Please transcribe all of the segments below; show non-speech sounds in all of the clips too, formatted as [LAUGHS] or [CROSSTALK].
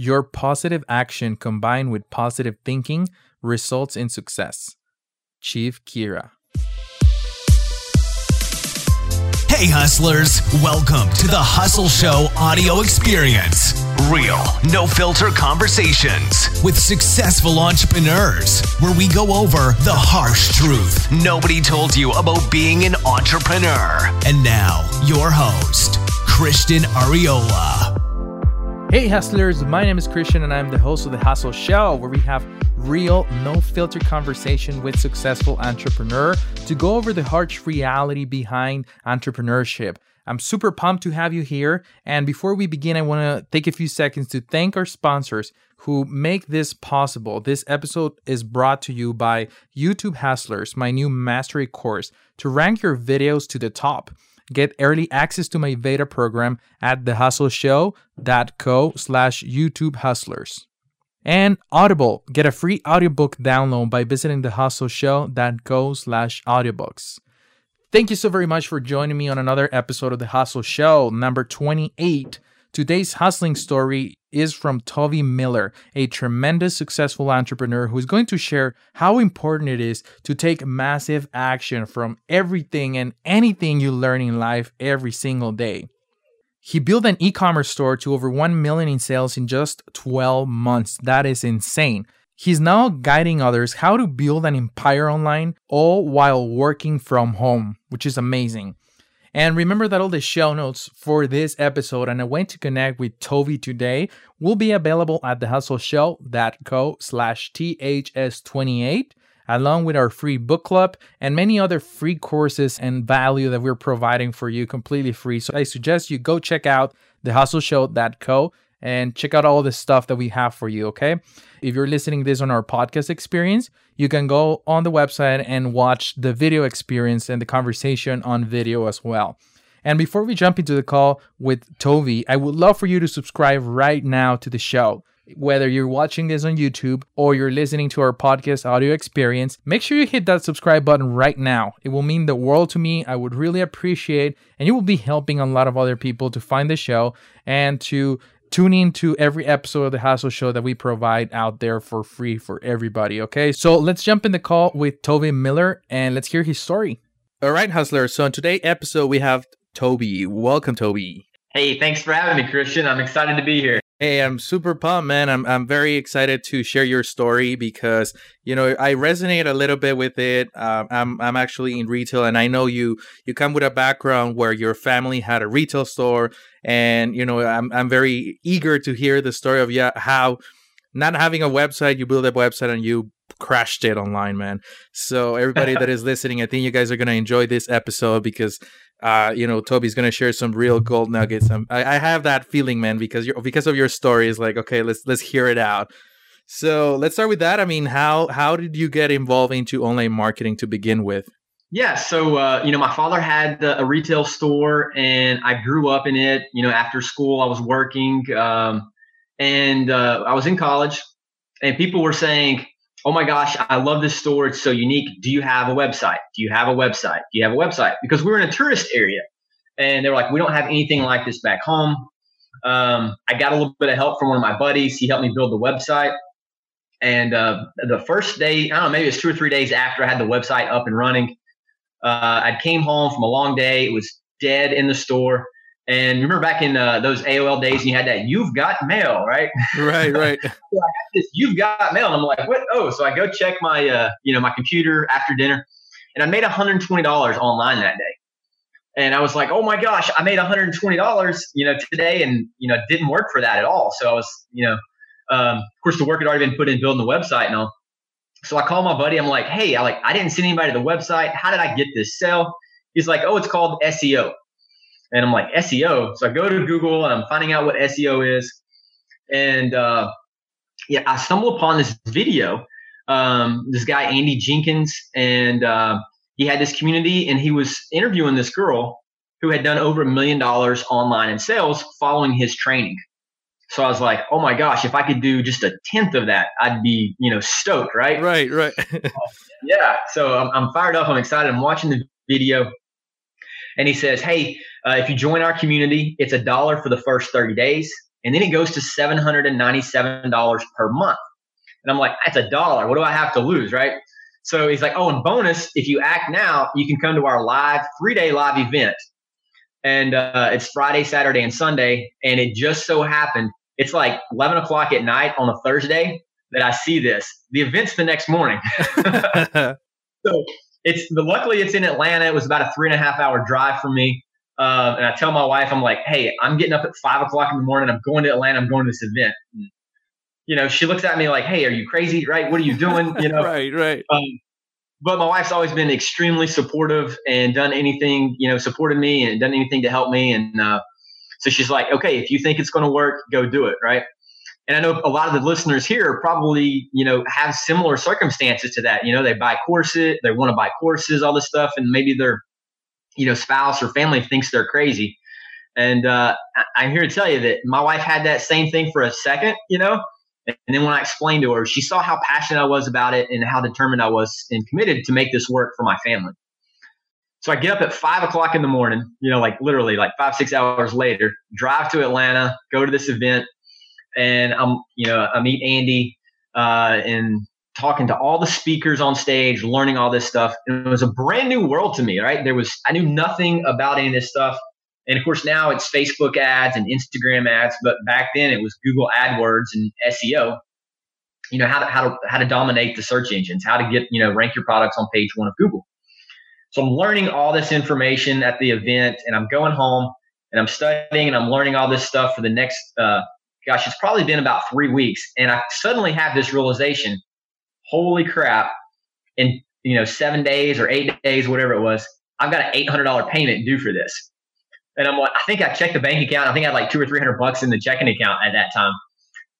Your positive action combined with positive thinking results in success. Shiv Khera. Hey, hustlers, welcome to the Hustle Show audio experience. Real, no filter conversations with successful entrepreneurs, where we go over the harsh truth nobody told you about being an entrepreneur. And now, your host, Christian Ariola. Hey, hustlers, my name is Christian, and I'm the host of the Hustle Show, where we have real, no filter conversation with successful entrepreneur to go over the harsh reality behind entrepreneurship. I'm super pumped to have you here. And before we begin, I want to take a few seconds to thank our sponsors who make this possible. This episode is brought to you by YouTube Hustlers, my new mastery course to rank your videos to the top. Get early access to my beta program at thehustleshow.co slash YouTube Hustlers. And Audible, get a free audiobook download by visiting thehustleshow.co slash audiobooks. Thank you so very much for joining me on another episode of The Hustle Show, number 28. Today's hustling story is from Toby Miller, a tremendous successful entrepreneur who is going to share how important it is to take massive action from everything and anything you learn in life every single day. He built an e-commerce store to over 1 million in sales in just 12 months. That is insane. He's now guiding others how to build an empire online all while working from home, which is amazing. And remember that all the show notes for this episode and a way to connect with Toby today will be available at thehustleshow.co slash THS28, along with our free book club and many other free courses and value that we're providing for you completely free. So I suggest you go check out thehustleshow.co and check out all the stuff that we have for you, okay? If you're listening this on our podcast experience, you can go on the website and watch the video experience and the conversation on video as well. And before we jump into the call with Toby, I would love for you to subscribe right now to the show. Whether you're watching this on YouTube or you're listening to our podcast audio experience, make sure you hit that subscribe button right now. It will mean the world to me. I would really appreciate, and you will be helping a lot of other people to find the show and to tune in to every episode of the Hustle Show that we provide out there for free for everybody. Okay, so let's jump in the call with Toby Miller and let's hear his story. All right, Hustler. So in today's episode, we have Toby. Welcome, Toby. Hey, thanks for having me, Christian. I'm excited to be here. Hey, I'm super pumped, man. I'm I'm very excited to share your story because you know I resonate a little bit with it. Um, I'm I'm actually in retail, and I know you you come with a background where your family had a retail store, and you know I'm I'm very eager to hear the story of yeah how not having a website, you build a website and you crashed it online, man. So everybody that [LAUGHS] is listening, I think you guys are gonna enjoy this episode because uh, you know, Toby's gonna share some real gold nuggets. Um, I, I have that feeling, man, because you because of your story. Is like, okay, let's let's hear it out. So let's start with that. I mean, how how did you get involved into online marketing to begin with? Yeah, so uh, you know, my father had a retail store, and I grew up in it. You know, after school, I was working, um, and uh, I was in college, and people were saying, oh my gosh, I love this store. It's so unique. Do you have a website? Do you have a website? Do you have a website? Because we are in a tourist area. And they were like, we don't have anything like this back home. Um, I got a little bit of help from one of my buddies. He helped me build the website. And uh, the first day, I don't know, maybe it's two or three days after I had the website up and running, uh, I came home from a long day. It was dead in the store. And remember back in uh, those AOL days, and you had that "You've got mail," right? Right, right. [LAUGHS] so this, "You've got mail," and I'm like, "What?" Oh, so I go check my, uh, you know, my computer after dinner, and I made 120 dollars online that day. And I was like, "Oh my gosh, I made 120 dollars, you know, today," and you know, it didn't work for that at all. So I was, you know, um, of course, the work had already been put in building the website and all. So I call my buddy. I'm like, "Hey, I like, I didn't send anybody to the website. How did I get this sale?" He's like, "Oh, it's called SEO." And I'm like, SEO. So I go to Google and I'm finding out what SEO is. And uh, yeah, I stumble upon this video. Um, this guy, Andy Jenkins, and uh, he had this community and he was interviewing this girl who had done over a million dollars online in sales following his training. So I was like, oh my gosh, if I could do just a tenth of that, I'd be, you know, stoked, right? Right, right. [LAUGHS] yeah. So I'm, I'm fired up. I'm excited. I'm watching the video. And he says, hey, uh, if you join our community, it's a dollar for the first 30 days. and then it goes to $797 per month. And I'm like, that's a dollar. What do I have to lose, right? So he's like, oh, and bonus, if you act now, you can come to our live three day live event. And uh, it's Friday, Saturday, and Sunday. And it just so happened, it's like 11 o'clock at night on a Thursday that I see this. The event's the next morning. [LAUGHS] [LAUGHS] so it's the luckily it's in Atlanta. It was about a three and a half hour drive for me. Uh, and I tell my wife, I'm like, hey, I'm getting up at five o'clock in the morning. I'm going to Atlanta. I'm going to this event. And, you know, she looks at me like, hey, are you crazy? Right? What are you doing? [LAUGHS] You know, right, right. Um, but my wife's always been extremely supportive and done anything, you know, supported me and done anything to help me. And uh, so she's like, okay, if you think it's going to work, go do it. Right. And I know a lot of the listeners here probably, you know, have similar circumstances to that. You know, they buy courses, they want to buy courses, all this stuff, and maybe their, you know, spouse or family thinks they're crazy. And uh, I'm here to tell you that my wife had that same thing for a second, you know, and then when I explained to her, she saw how passionate I was about it and how determined I was and committed to make this work for my family. So I get up at five o'clock in the morning, you know, like literally like five, six hours later, drive to Atlanta, go to this event, and I'm, you know, I meet Andy uh, and talking to all the speakers on stage, learning all this stuff. And it was a brand new world to me, right? There was, I knew nothing about any of this stuff. And of course, now it's Facebook ads and Instagram ads, but back then it was Google AdWords and SEO. You know how to how to how to dominate the search engines, how to get you know rank your products on page one of Google. So I'm learning all this information at the event, and I'm going home and I'm studying and I'm learning all this stuff for the next uh, gosh, it's probably been about three weeks, and I suddenly have this realization: holy crap! In you know seven days or eight days, whatever it was, I've got an eight hundred dollar payment due for this. And I'm like, I think I checked the bank account. I think I had like two or three hundred bucks in the checking account at that time.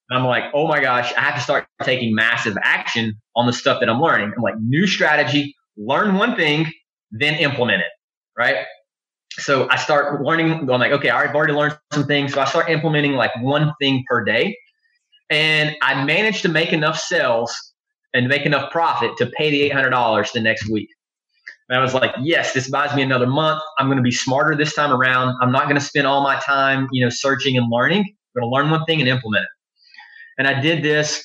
And I'm like, oh my gosh, I have to start taking massive action on the stuff that I'm learning. I'm like, new strategy, learn one thing, then implement it. Right. So I start learning. I'm like, okay, I've already learned some things. So I start implementing like one thing per day. And I managed to make enough sales and make enough profit to pay the $800 the next week. And I was like, yes, this buys me another month. I'm going to be smarter this time around. I'm not going to spend all my time, you know, searching and learning. I'm going to learn one thing and implement it. And I did this,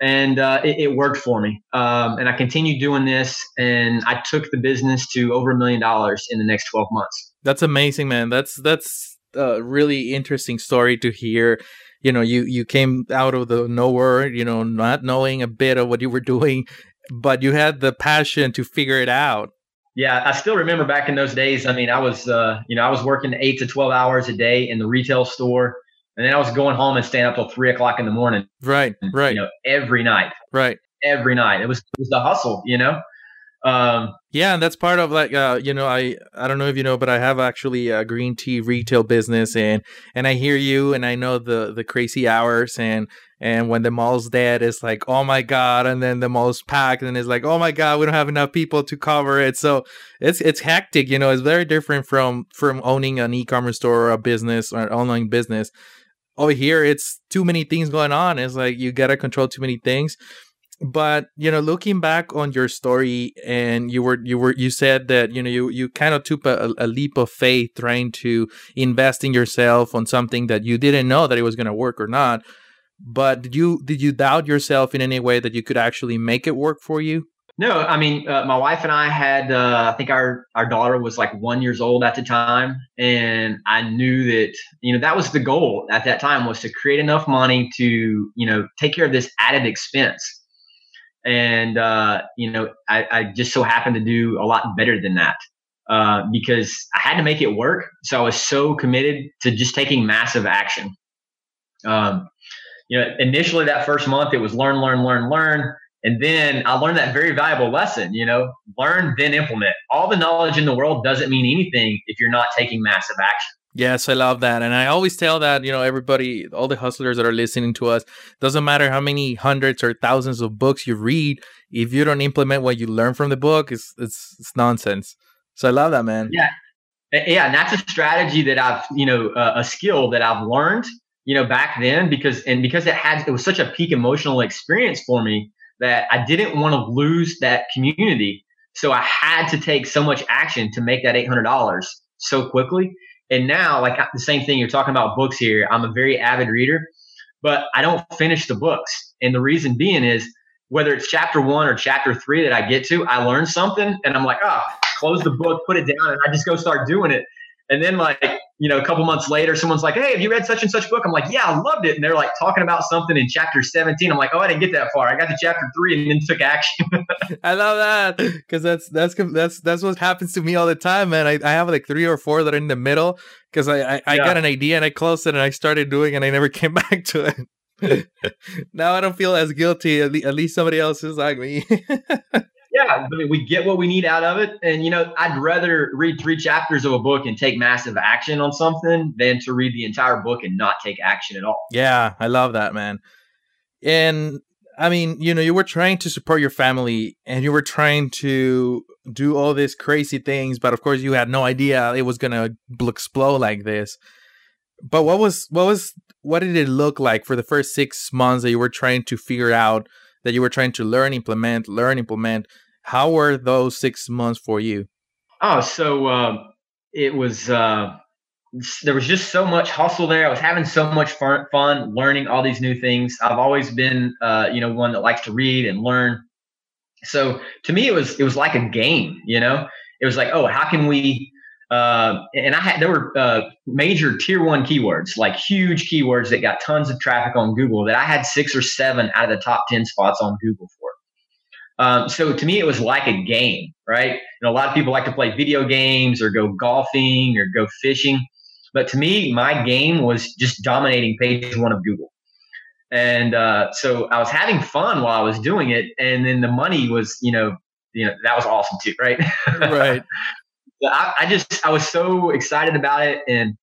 and uh, it, it, worked for me. Um, and I continued doing this, and I took the business to over a million dollars in the next 12 months. That's amazing, man. That's that's a really interesting story to hear you know you you came out of the nowhere you know not knowing a bit of what you were doing but you had the passion to figure it out yeah, I still remember back in those days. I mean, I was, uh, you know, I was working eight to 12 hours a day in the retail store. And then I was going home and staying up till three o'clock in the morning. Right, right. You know, every night. Right. Every night. It was, it was the hustle, you know? Um, yeah, and that's part of like uh, you know, I I don't know if you know, but I have actually a green tea retail business, and and I hear you, and I know the the crazy hours, and and when the mall's dead, it's like oh my god, and then the mall's packed, and it's like oh my god, we don't have enough people to cover it, so it's it's hectic, you know, it's very different from from owning an e-commerce store or a business or an online business. Over here, it's too many things going on. It's like you gotta control too many things. But you know looking back on your story and you were you were you said that you know you you kind of took a, a leap of faith trying to invest in yourself on something that you didn't know that it was going to work or not. But did you did you doubt yourself in any way that you could actually make it work for you no i mean uh, my wife and i had uh, i think our our daughter was like one years old at the time and i knew that you know that was the goal at that time was to create enough money to you know take care of this added expense and uh, you know I, I, just so happened to do a lot better than that uh, because I had to make it work. So I was so committed to just taking massive action. Um, you know, initially that first month it was learn, learn, learn, learn, and then I learned that very valuable lesson. You know, learn then implement. All the knowledge in the world doesn't mean anything if you're not taking massive action. Yes, I love that. And I always tell that, you know, everybody, all the hustlers that are listening to us, doesn't matter how many hundreds or thousands of books you read, if you don't implement what you learn from the book, it's it's, it's nonsense. So I love that, man. Yeah. Yeah, and that's a strategy that I've, you know, uh, a skill that I've learned, you know, back then because and because it had it was such a peak emotional experience for me that I didn't want to lose that community. So I had to take so much action to make that $800 so quickly And now, like the same thing you're talking about books here, I'm a very avid reader, but I don't finish the books. And the reason being is whether it's chapter one or chapter three that I get to, I learn something and I'm like, oh, close the book, put it down, and I just go start doing it. And then like, you know, a couple months later, someone's like, Hey, have you read such and such book? I'm like, Yeah, I loved it. And they're like talking about something in chapter 17. I'm like, Oh, I didn't get that far. I got to chapter three and then took action. [LAUGHS] I love that. Cause that's, that's, that's, that's what happens to me all the time, man. I, I have like three or four that are in the middle because I, I, I yeah. got an idea and I closed it and I started doing and I never [LAUGHS] came back to it. [LAUGHS] now I don't feel as guilty. At least somebody else is like me yeah, I mean, we get what we need out of it. And, you know, I'd rather read three chapters of a book and take massive action on something than to read the entire book and not take action at all. Yeah, I love that, man. And I mean, you know, you were trying to support your family and you were trying to do all these crazy things, but of course you had no idea it was going to explode like this. But what was what was what did it look like for the first 6 months that you were trying to figure out that you were trying to learn, implement, learn, implement. How were those six months for you? Oh, so uh, it was. Uh, there was just so much hustle there. I was having so much fun, fun learning all these new things. I've always been, uh, you know, one that likes to read and learn. So to me, it was it was like a game. You know, it was like, oh, how can we uh, and I had there were uh, major tier one keywords, like huge keywords that got tons of traffic on Google. That I had six or seven out of the top ten spots on Google for. Um, so to me, it was like a game, right? And a lot of people like to play video games or go golfing or go fishing, but to me, my game was just dominating page one of Google. And uh, so I was having fun while I was doing it, and then the money was, you know, you know that was awesome too, right? Right. [LAUGHS] I, I just I was so excited about it, and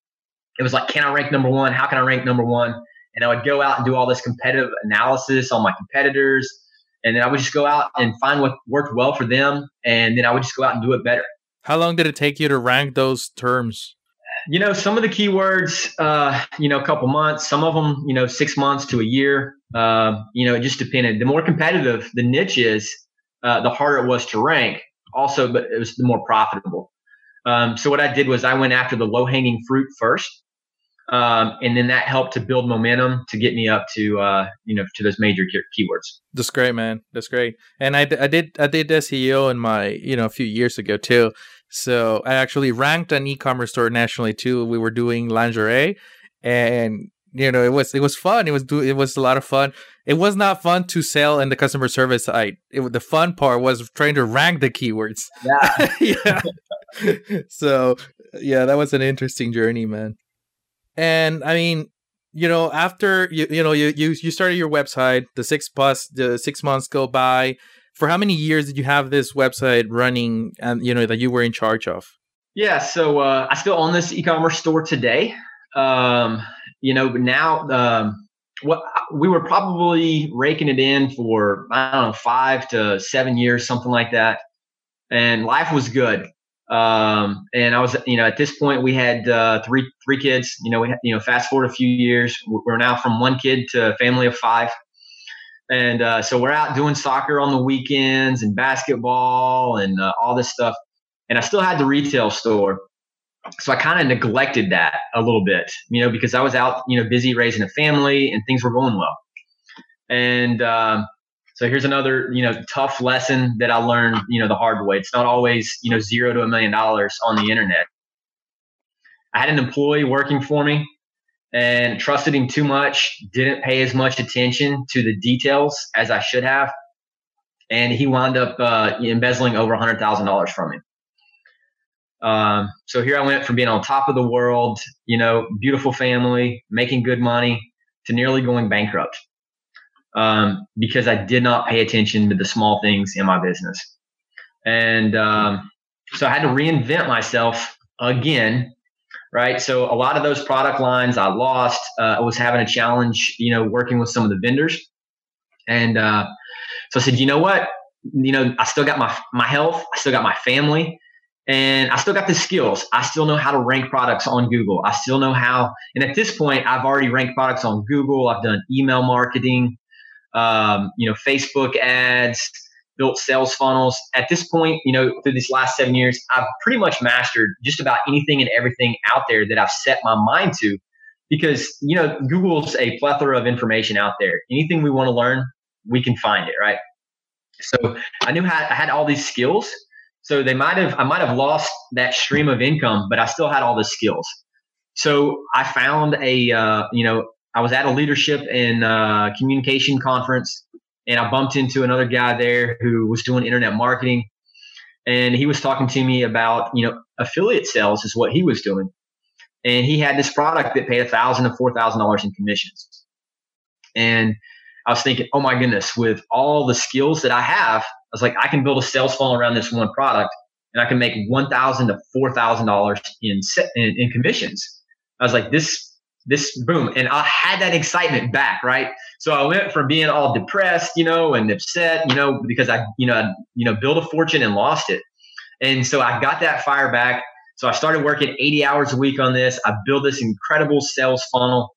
it was like, can I rank number one? How can I rank number one? And I would go out and do all this competitive analysis on my competitors, and then I would just go out and find what worked well for them, and then I would just go out and do it better. How long did it take you to rank those terms? You know, some of the keywords, uh, you know, a couple months. Some of them, you know, six months to a year. Uh, you know, it just depended. The more competitive the niche is, uh, the harder it was to rank. Also, but it was the more profitable. Um, so what I did was I went after the low hanging fruit first, um, and then that helped to build momentum to get me up to uh, you know to those major keywords. That's great, man. That's great. And I, I did I did SEO in my you know a few years ago too. So I actually ranked an e-commerce store nationally too. We were doing lingerie, and you know it was it was fun. It was do it was a lot of fun. It was not fun to sell in the customer service side. It, the fun part was trying to rank the keywords. Yeah. [LAUGHS] yeah. so yeah, that was an interesting journey, man. And I mean, you know, after you you know you you you started your website, the six plus the six months go by. For how many years did you have this website running, and you know that you were in charge of? Yeah, so uh, I still own this e-commerce store today. Um, you know, but now um, what we were probably raking it in for I don't know five to seven years, something like that, and life was good. Um, and I was, you know, at this point we had uh, three three kids. You know, we you know, fast forward a few years, we're now from one kid to a family of five, and uh, so we're out doing soccer on the weekends and basketball and uh, all this stuff. And I still had the retail store, so I kind of neglected that a little bit, you know, because I was out, you know, busy raising a family and things were going well. And um, so here's another, you know, tough lesson that I learned, you know, the hard way. It's not always, you know, zero to a million dollars on the internet. I had an employee working for me and trusted him too much, didn't pay as much attention to the details as I should have. And he wound up uh, embezzling over $100,000 from me. Um, so here I went from being on top of the world, you know, beautiful family, making good money, to nearly going bankrupt um, because I did not pay attention to the small things in my business. And um, so I had to reinvent myself again, right? So a lot of those product lines I lost. Uh, I was having a challenge, you know, working with some of the vendors. And uh, so I said, you know what? You know, I still got my my health, I still got my family, and I still got the skills. I still know how to rank products on Google. I still know how. And at this point, I've already ranked products on Google. I've done email marketing um, you know, Facebook ads, built sales funnels. At this point, you know, through these last seven years, I've pretty much mastered just about anything and everything out there that I've set my mind to because, you know, Google's a plethora of information out there. Anything we want to learn, we can find it, right? So I knew I had all these skills. So they might have, I might have lost that stream of income, but I still had all the skills. So I found a, uh, you know, I was at a leadership and uh, communication conference and I bumped into another guy there who was doing internet marketing. And he was talking to me about, you know, affiliate sales is what he was doing. And he had this product that paid a thousand to four thousand dollars in commissions. And I was thinking, oh my goodness, with all the skills that I have, I was like, I can build a sales funnel around this one product and I can make one thousand to four thousand dollars in, in in commissions. I was like, this this boom and i had that excitement back right? So i went from being all depressed you know and upset you know because i you know you know built a fortune and lost it. And so i got that fire back. So i started working 80 hours a week on this. I built this incredible sales funnel.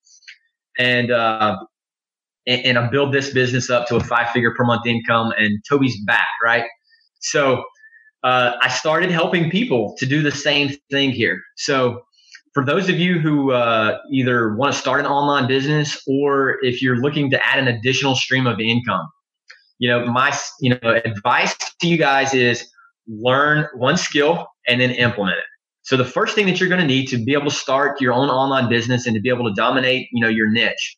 And uh and, and i built this business up to a five figure per month income and toby's back right? So uh, i started helping people to do the same thing here. So for those of you who uh, either want to start an online business or if you're looking to add an additional stream of income, you know, my you know advice to you guys is learn one skill and then implement it. So the first thing that you're going to need to be able to start your own online business and to be able to dominate, you know, your niche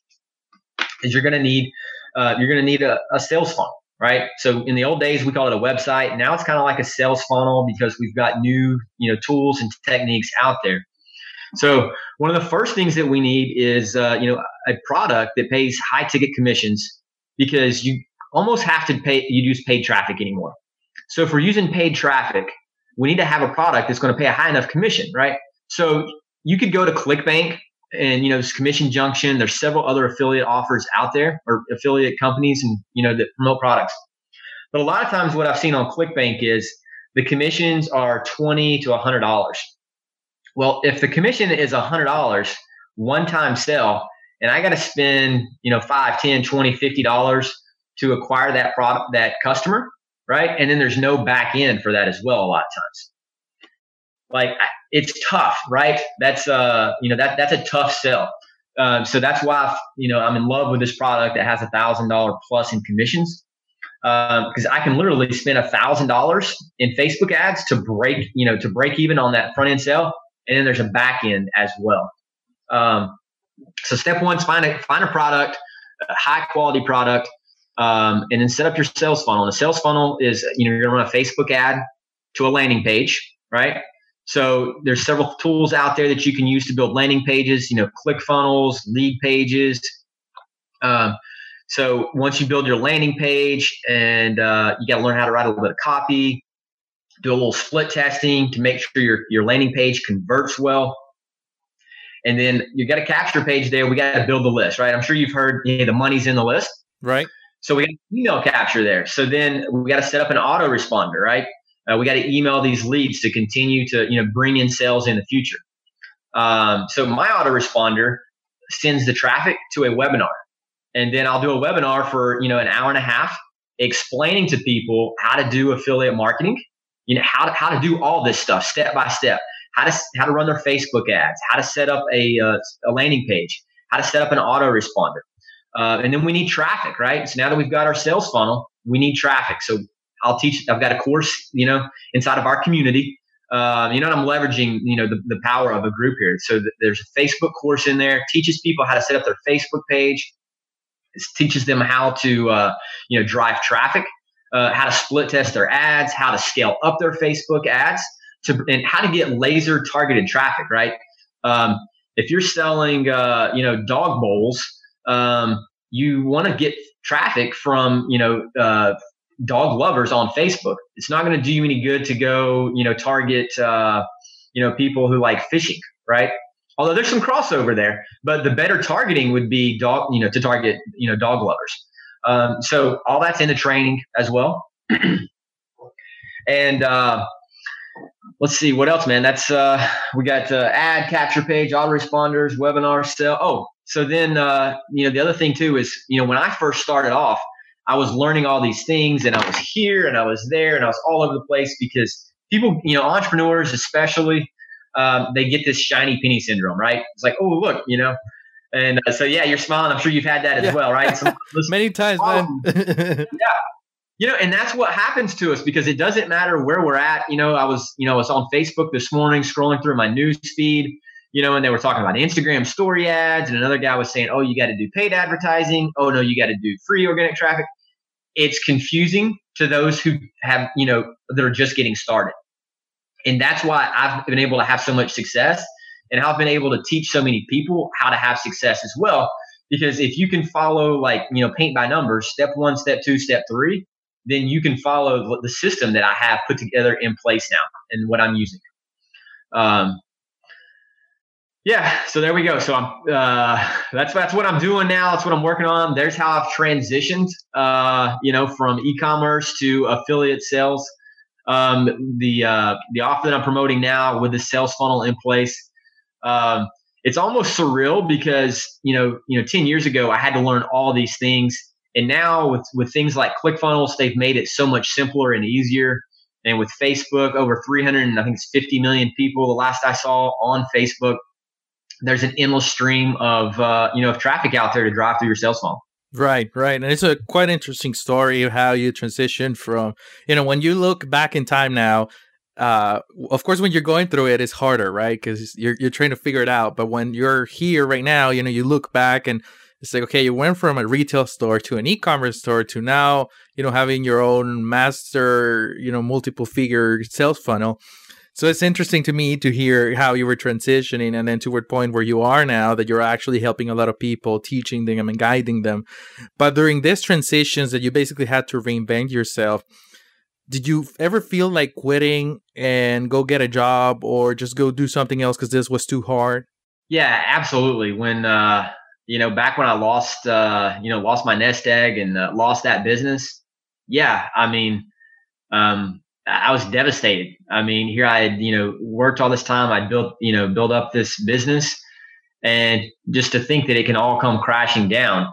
is you're going to need uh, you're going to need a, a sales funnel, right? So in the old days we call it a website. Now it's kind of like a sales funnel because we've got new you know tools and techniques out there. So one of the first things that we need is uh, you know a product that pays high ticket commissions because you almost have to pay you use paid traffic anymore. So if we're using paid traffic, we need to have a product that's going to pay a high enough commission, right? So you could go to ClickBank and you know commission junction. There's several other affiliate offers out there or affiliate companies and you know that promote products. But a lot of times what I've seen on ClickBank is the commissions are twenty to hundred dollars. Well, if the commission is a hundred dollars one time sale, and I got to spend, you know, five, 10, 20, 50 dollars to acquire that product, that customer, right? And then there's no back end for that as well. A lot of times, like it's tough, right? That's uh, you know, that that's a tough sell. Um, so that's why you know I'm in love with this product that has a thousand dollar plus in commissions because um, I can literally spend a thousand dollars in Facebook ads to break you know to break even on that front end sale and then there's a back end as well. Um, so step one is find a find a product, a high quality product, um, and then set up your sales funnel. And the sales funnel is you know you're gonna run a Facebook ad to a landing page, right? So there's several tools out there that you can use to build landing pages. You know, click ClickFunnels, Leadpages. Um, so once you build your landing page, and uh, you got to learn how to write a little bit of copy, do a little split testing to make sure your, your landing page converts well. And then you got a capture page there. We got to build the list, right? I'm sure you've heard you know, the money's in the list. Right. So we got email capture there. So then we got to set up an autoresponder, right? Uh, we got to email these leads to continue to you know bring in sales in the future. Um, so my autoresponder sends the traffic to a webinar, and then I'll do a webinar for you know an hour and a half explaining to people how to do affiliate marketing you know how to, how to do all this stuff step by step how to how to run their facebook ads how to set up a, uh, a landing page how to set up an autoresponder. Uh, and then we need traffic right? So now that we've got our sales funnel we need traffic. So i'll teach i've got a course you know inside of our community. Uh, you know i'm leveraging you know the, the power of a group here. So th- there's a facebook course in there teaches people how to set up their facebook page it teaches them how to uh, you know drive traffic uh, how to split test their ads, how to scale up their Facebook ads, to, and how to get laser targeted traffic. Right? Um, if you're selling, uh, you know, dog bowls, um, you want to get traffic from, you know, uh, dog lovers on Facebook. It's not going to do you any good to go, you know, target, uh, you know, people who like fishing, right? Although there's some crossover there, but the better targeting would be dog, you know, to target, you know, dog lovers. Um, so all that's in the training as well. [CLEARS THROAT] and uh, let's see what else, man. That's uh, we got uh, ad capture page, autoresponders, webinar sell. Oh, so then uh, you know the other thing too is you know when I first started off, I was learning all these things and I was here and I was there and I was all over the place because people, you know, entrepreneurs especially, um, they get this shiny penny syndrome, right? It's like, oh, look, you know. And uh, so, yeah, you're smiling. I'm sure you've had that as yeah. well, right? [LAUGHS] Many times, man. yeah. You know, and that's what happens to us because it doesn't matter where we're at. You know, I was, you know, I was on Facebook this morning scrolling through my news feed, you know, and they were talking about Instagram story ads, and another guy was saying, oh, you got to do paid advertising. Oh, no, you got to do free organic traffic. It's confusing to those who have, you know, that are just getting started. And that's why I've been able to have so much success and I've been able to teach so many people how to have success as well. Because if you can follow like, you know, paint by numbers, step one, step two, step three, then you can follow the system that I have put together in place now and what I'm using. Um, yeah, so there we go. So I'm uh, that's that's what I'm doing now. That's what I'm working on. There's how I've transitioned, uh, you know, from e-commerce to affiliate sales um, the uh, the offer that I'm promoting now with the sales funnel in place. Um, it's almost surreal because you know you know 10 years ago I had to learn all these things, and now with with things like ClickFunnels, they've made it so much simpler and easier. And with Facebook, over 300, and I think it's 50 million people. The last I saw on Facebook, there's an endless stream of uh, you know of traffic out there to drive through your sales funnel. Right, right. And it's a quite interesting story of how you transition from, you know, when you look back in time now, uh, of course, when you're going through it, it's harder, right? Because you're, you're trying to figure it out. But when you're here right now, you know, you look back and it's like, okay, you went from a retail store to an e-commerce store to now, you know, having your own master, you know, multiple figure sales funnel. So it's interesting to me to hear how you were transitioning and then to what point where you are now that you're actually helping a lot of people, teaching them and guiding them. But during these transitions that you basically had to reinvent yourself, did you ever feel like quitting and go get a job or just go do something else because this was too hard? Yeah, absolutely. When, uh, you know, back when I lost, uh, you know, lost my nest egg and uh, lost that business. Yeah. I mean, um, I was devastated. I mean, here I had, you know, worked all this time. I built, you know, built up this business and just to think that it can all come crashing down.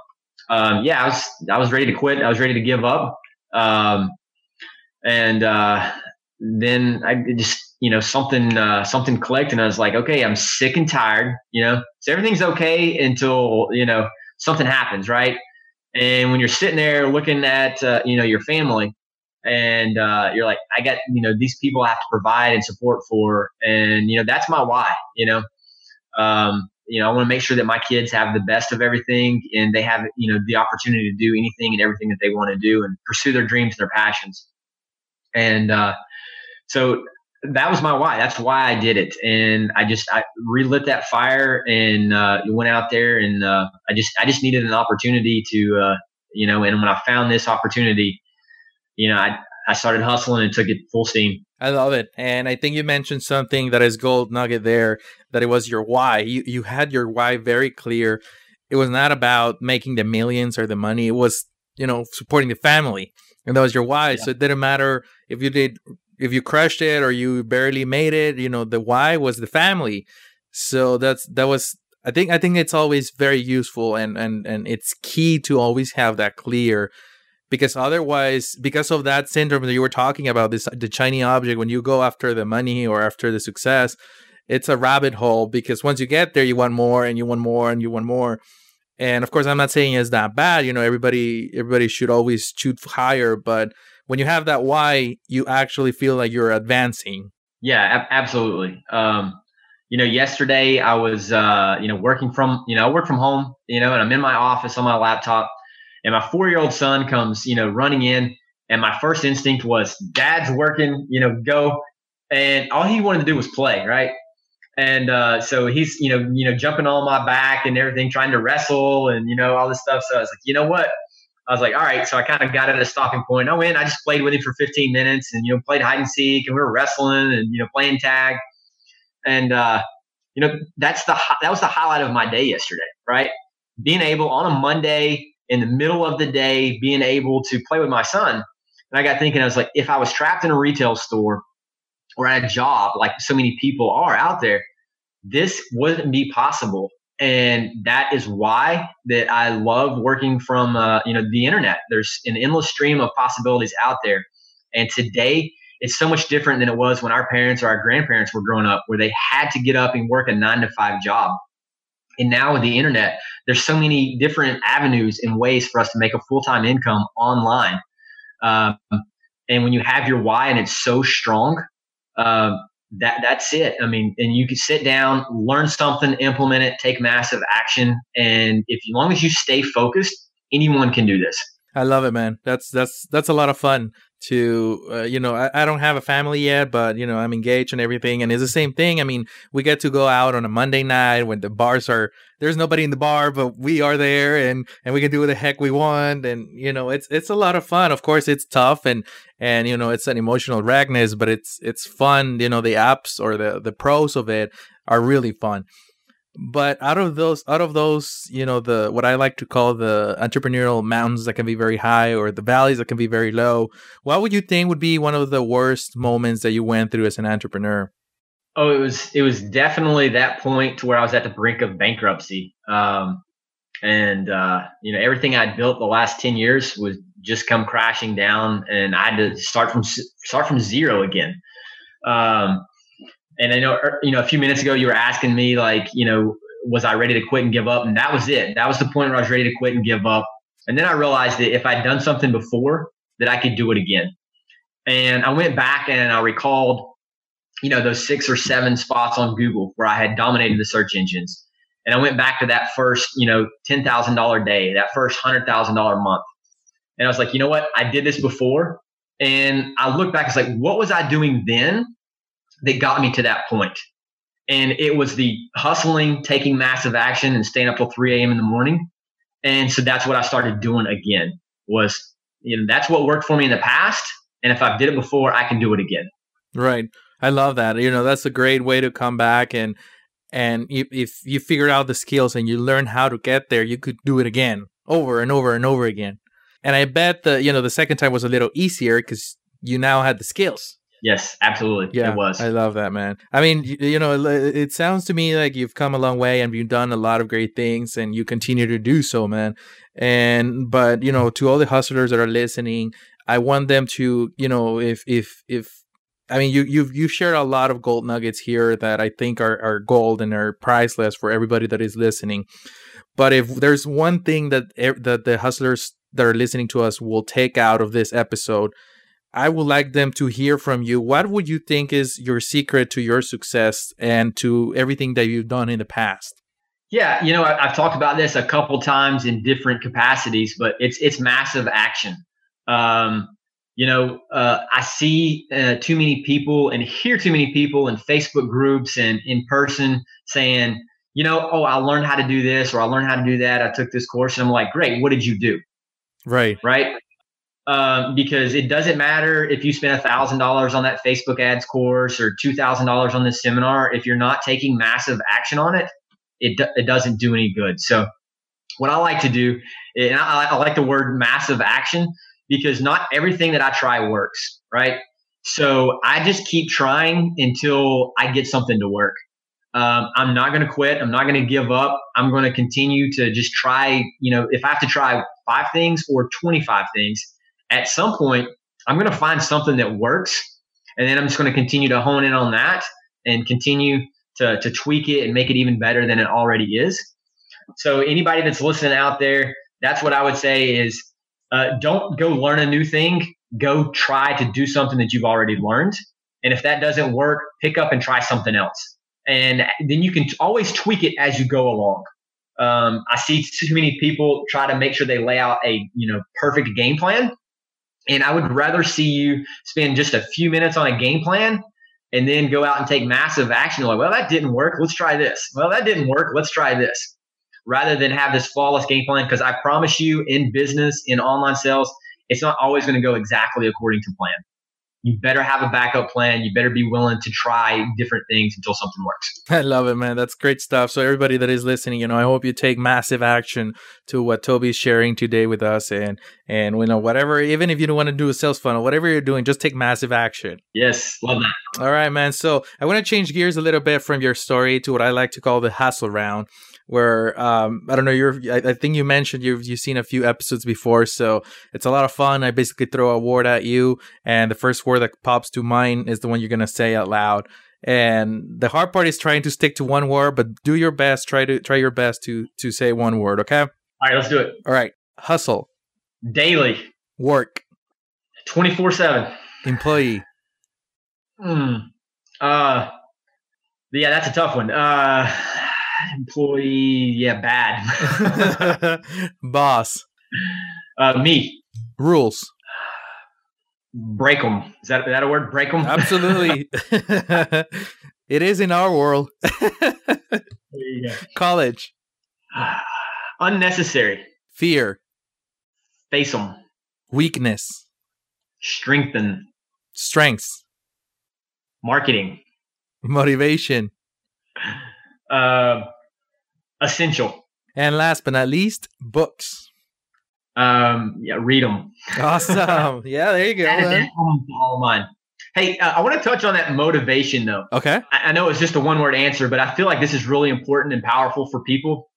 Um, yeah, I was, I was ready to quit. I was ready to give up. Um, and, uh, then I just, you know, something, uh, something clicked and I was like, okay, I'm sick and tired, you know, so everything's okay until, you know, something happens. Right. And when you're sitting there looking at, uh, you know, your family, and uh, you're like, I got, you know, these people I have to provide and support for, and you know, that's my why. You know, um, you know, I want to make sure that my kids have the best of everything, and they have, you know, the opportunity to do anything and everything that they want to do and pursue their dreams and their passions. And uh, so that was my why. That's why I did it, and I just I relit that fire and uh, went out there, and uh, I just I just needed an opportunity to, uh, you know, and when I found this opportunity you know, I, I started hustling and took it full steam. I love it. And I think you mentioned something that is gold nugget there, that it was your why. You you had your why very clear. It was not about making the millions or the money. It was, you know, supporting the family. And that was your why. Yeah. So it didn't matter if you did if you crushed it or you barely made it, you know, the why was the family. So that's that was I think I think it's always very useful and and and it's key to always have that clear because otherwise because of that syndrome that you were talking about this the shiny object when you go after the money or after the success it's a rabbit hole because once you get there you want more and you want more and you want more and of course i'm not saying it's that bad you know everybody everybody should always shoot higher but when you have that why you actually feel like you're advancing yeah ab- absolutely um you know yesterday i was uh you know working from you know i work from home you know and i'm in my office on my laptop and my four year old son comes, you know, running in. And my first instinct was, Dad's working, you know, go. And all he wanted to do was play, right? And uh, so he's, you know, you know, jumping on my back and everything, trying to wrestle and you know all this stuff. So I was like, you know what? I was like, all right. So I kind of got at a stopping point. I went. I just played with him for 15 minutes, and you know, played hide and seek, and we were wrestling, and you know, playing tag. And uh, you know, that's the that was the highlight of my day yesterday, right? Being able on a Monday in the middle of the day being able to play with my son. And I got thinking, I was like, if I was trapped in a retail store or at a job like so many people are out there, this wouldn't be possible. and that is why that I love working from uh, you know the internet. There's an endless stream of possibilities out there, and today it's so much different than it was when our parents or our grandparents were growing up, where they had to get up and work a nine to five job. And now with the internet, there's so many different avenues and ways for us to make a full time income online. Um, and when you have your why and it's so strong, um, that that's it. I mean, and you can sit down, learn something, implement it, take massive action, and if as long as you stay focused, anyone can do this. I love it, man. That's that's that's a lot of fun to uh, you know I, I don't have a family yet but you know i'm engaged and everything and it's the same thing. I mean we get to go out on a monday night when the bars are there's nobody in the bar but we are there and and we can do what the heck we want and you know it's it's a lot of fun. Of course it's tough and and you know it's an emotional ragness but it's it's fun. You know the apps or the the pros of it are really fun but out of those out of those you know the what i like to call the entrepreneurial mountains that can be very high or the valleys that can be very low what would you think would be one of the worst moments that you went through as an entrepreneur? Oh it was it was definitely that point to where i was at the brink of bankruptcy. Um, and uh, you know everything i'd built the last 10 years was just come crashing down and i had to start from start from zero again. Um, and I know, er, you know, a few minutes ago you were asking me like, you know, was I ready to quit and give up? And that was it. That was the point where I was ready to quit and give up. And then I realized that if I'd done something before, that I could do it again. And I went back and I recalled, you know, those six or seven spots on Google where I had dominated the search engines. And I went back to that first, you know, ten thousand dollar day, that first hundred thousand dollar month. And I was like, you know what? I did this before. And I look back, it's like, what was I doing then that got me to that point. And it was the hustling, taking massive action, and staying up till 3 a.m. in the morning. And so that's what I started doing again. Was you know that's what worked for me in the past, and if I've did it before, I can do it again. Right. I love that. You know, that's a great way to come back and and if, if you figure out the skills and you learn how to get there, you could do it again over and over and over again. And I bet the you know the second time was a little easier because you now had the skills. Yes, absolutely. Yeah, it was. I love that, man. I mean, you, you know, it, it, sounds to me like you've come a long way and you've done a lot of great things and you continue to do so, man. And, but, you know, to all the hustlers that are listening, I want them to, you know, if, if, if, I mean, you you've you shared a lot of gold nuggets here that I think are are gold and are priceless for everybody that is listening. But if there's one thing that that the hustlers that are listening to us will take out of this episode, I would like them to hear from you. What would you think is your secret to your success and to everything that you've done in the past? Yeah, you know, I, have talked about this a couple times in different capacities, but it's it's massive action. Um, you know, uh, I see uh, too many people and hear too many people in Facebook groups and in person saying, you know, oh, I learned how to do this or I learned how to do that. I took this course, and I'm like, great, what did you do? Right. Right um, because it doesn't matter if you spend a thousand dollars on that Facebook ads course or two thousand dollars on this seminar. If you're not taking massive action on it, it it doesn't do any good. So, what I like to do, and I, I like the word massive action because not everything that I try works, right? So I just keep trying until I get something to work. Um, I'm not going to quit. I'm not going to give up. I'm going to continue to just try. You know, if I have to try five things or 25 things, at some point, I'm going to find something that works. And then I'm just going to continue to hone in on that and continue to, to tweak it and make it even better than it already is. So, anybody that's listening out there, that's what I would say is uh, don't go learn a new thing. Go try to do something that you've already learned. And if that doesn't work, pick up and try something else. And then you can always tweak it as you go along. Um, I see too many people try to make sure they lay out a you know perfect game plan, and I would rather see you spend just a few minutes on a game plan and then go out and take massive action. Like, well, that didn't work. Let's try this. Well, that didn't work. Let's try this. Rather than have this flawless game plan. Because I promise you, in business, in online sales, it's not always going to go exactly according to plan you better have a backup plan. You better be willing to try different things until something works. [LAUGHS] I love it, man. That's great stuff. So everybody that is listening, you know, I hope you take massive action to what Toby's sharing today with us, and and you know whatever, even if you don't want to do a sales funnel, whatever you're doing, just take massive action. Yes, love that. All right, man. So I want to change gears a little bit from your story to what I like to call the hustle round where um, I don't know. You're I, I, think you mentioned you've you've seen a few episodes before, so it's a lot of fun. I basically throw a word at you, and the first word that pops to mind is the one you're gonna say out loud. And the hard part is trying to stick to one word, but do your best. Try to try your best to to say one word. Okay. All right, let's do it. All right. Hustle. Daily. Work. Twenty four seven. Employee. Hmm. Uh. Yeah, that's a tough one. Uh employee, yeah, bad. [LAUGHS] Boss. Uh, me. Rules. Break them. Is that, is that a word? Break them? Absolutely. [LAUGHS] [LAUGHS] it is in our world. College. [SIGHS] Unnecessary. Fear. Face them. Weakness. Strengthen. Strengths. Marketing. Motivation uh, essential. And last but not least, books. Um, yeah, read them. Awesome. [LAUGHS] yeah, there you go. all mine. Hey, uh, I want to touch on that motivation though. Okay. I, I know it's just a one word answer, but I feel like this is really important and powerful for people.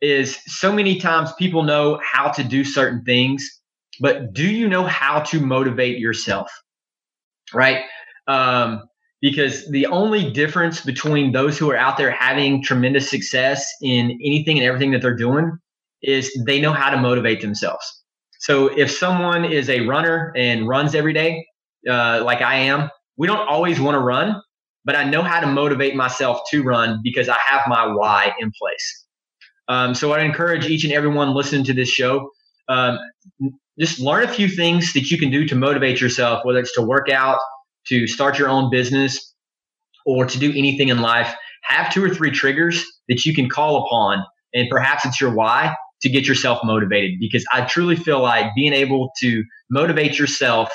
Is so many times people know how to do certain things, but do you know how to motivate yourself? Right. Um, because the only difference between those who are out there having tremendous success in anything and everything that they're doing is they know how to motivate themselves. So if someone is a runner and runs every day, uh, like I am, we don't always want to run, but I know how to motivate myself to run because I have my why in place. Um, so I encourage each and everyone listening to this show, um, just learn a few things that you can do to motivate yourself, whether it's to work out, to start your own business or to do anything in life, have two or three triggers that you can call upon. And perhaps it's your why to get yourself motivated because I truly feel like being able to motivate yourself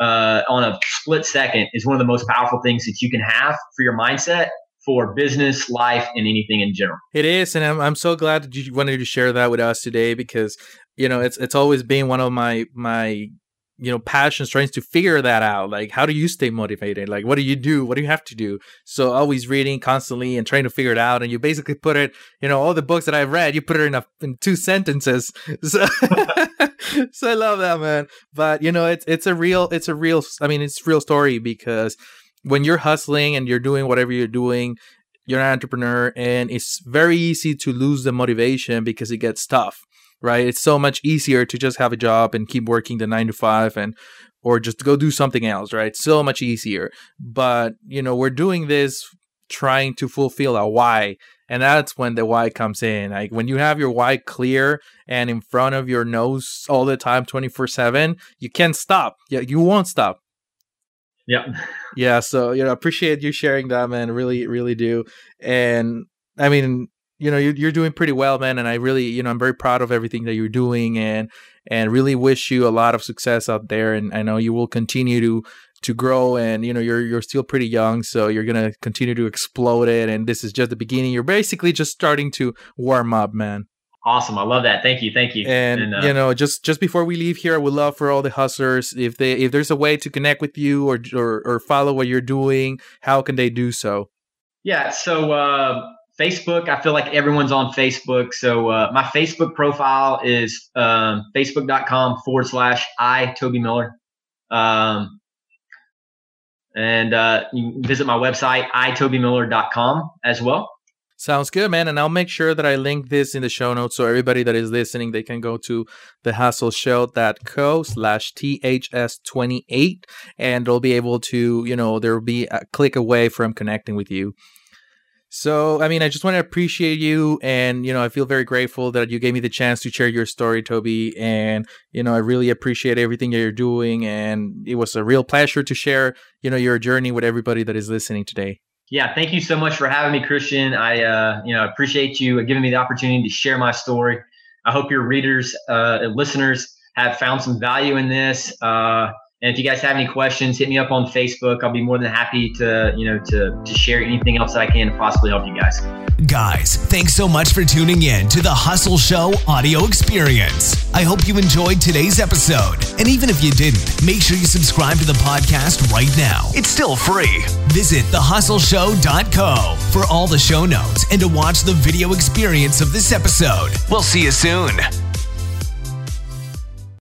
uh, on a split second is one of the most powerful things that you can have for your mindset for business, life, and anything in general. It is, and I'm I'm so glad that you wanted to share that with us today because you know it's it's always been one of my my you know passions trying to figure that out. Like how do you stay motivated? Like what do you do? What do you have to do? So always reading constantly and trying to figure it out. And you basically put it you know all the books that i've read you put it in a in two sentences. [LAUGHS] So, [LAUGHS] so i love that man. But you know it's it's a real it's a real i mean it's real story because when you're hustling and you're doing whatever you're doing you're an entrepreneur and it's very easy to lose the motivation because it gets tough right? It's so much easier to just have a job and keep working the nine to five and or just go do something else, right? So much easier. But you know, we're doing this trying to fulfill a why. And that's when the why comes in. Like when you have your why clear and in front of your nose all the time, 24 7, you can't stop. Yeah, you won't stop. Yeah. Yeah. So, you know, appreciate you sharing that, man. Really, really do. And I mean, you know you're, you're doing pretty well man and i really you know i'm very proud of everything that you're doing and and really wish you a lot of success out there and i know you will continue to to grow and you know you're you're still pretty young so you're going to continue to explode it and this is just the beginning. You're basically just starting to warm up man. Awesome i love that thank you thank you and, and uh, you know just just before we leave here i would love for all the hustlers if they if there's a way to connect with you or or, or follow what you're doing how can they do so? Yeah so uh Facebook, I feel like everyone's on Facebook. So uh, my Facebook profile is um, facebook.com forward slash I, Toby Miller. Um, and uh, you visit my website, itobymiller.com as well. Sounds good, man. And I'll make sure that I link this in the show notes so everybody that is listening, they can go to thehustleshow.co slash THS28 and they'll be able to, you know, there will be a click away from connecting with you. So, I mean, I just want to appreciate you. And, you know, I feel very grateful that you gave me the chance to share your story, Toby. And, you know, I really appreciate everything that you're doing. And it was a real pleasure to share, you know, your journey with everybody that is listening today. Yeah, thank you so much for having me, Christian. I, uh, you know, appreciate you giving me the opportunity to share my story. I hope your readers, uh, listeners have found some value in this. Uh, And if you guys have any questions, hit me up on Facebook. I'll be more than happy to, you know, to, to share anything else that I can to possibly help you guys. Guys, thanks so much for tuning in to the Hustle Show audio experience. I hope you enjoyed today's episode. And even if you didn't, make sure you subscribe to the podcast right now. It's still free. Visit thehustleshow.co for all the show notes and to watch the video experience of this episode. We'll see you soon.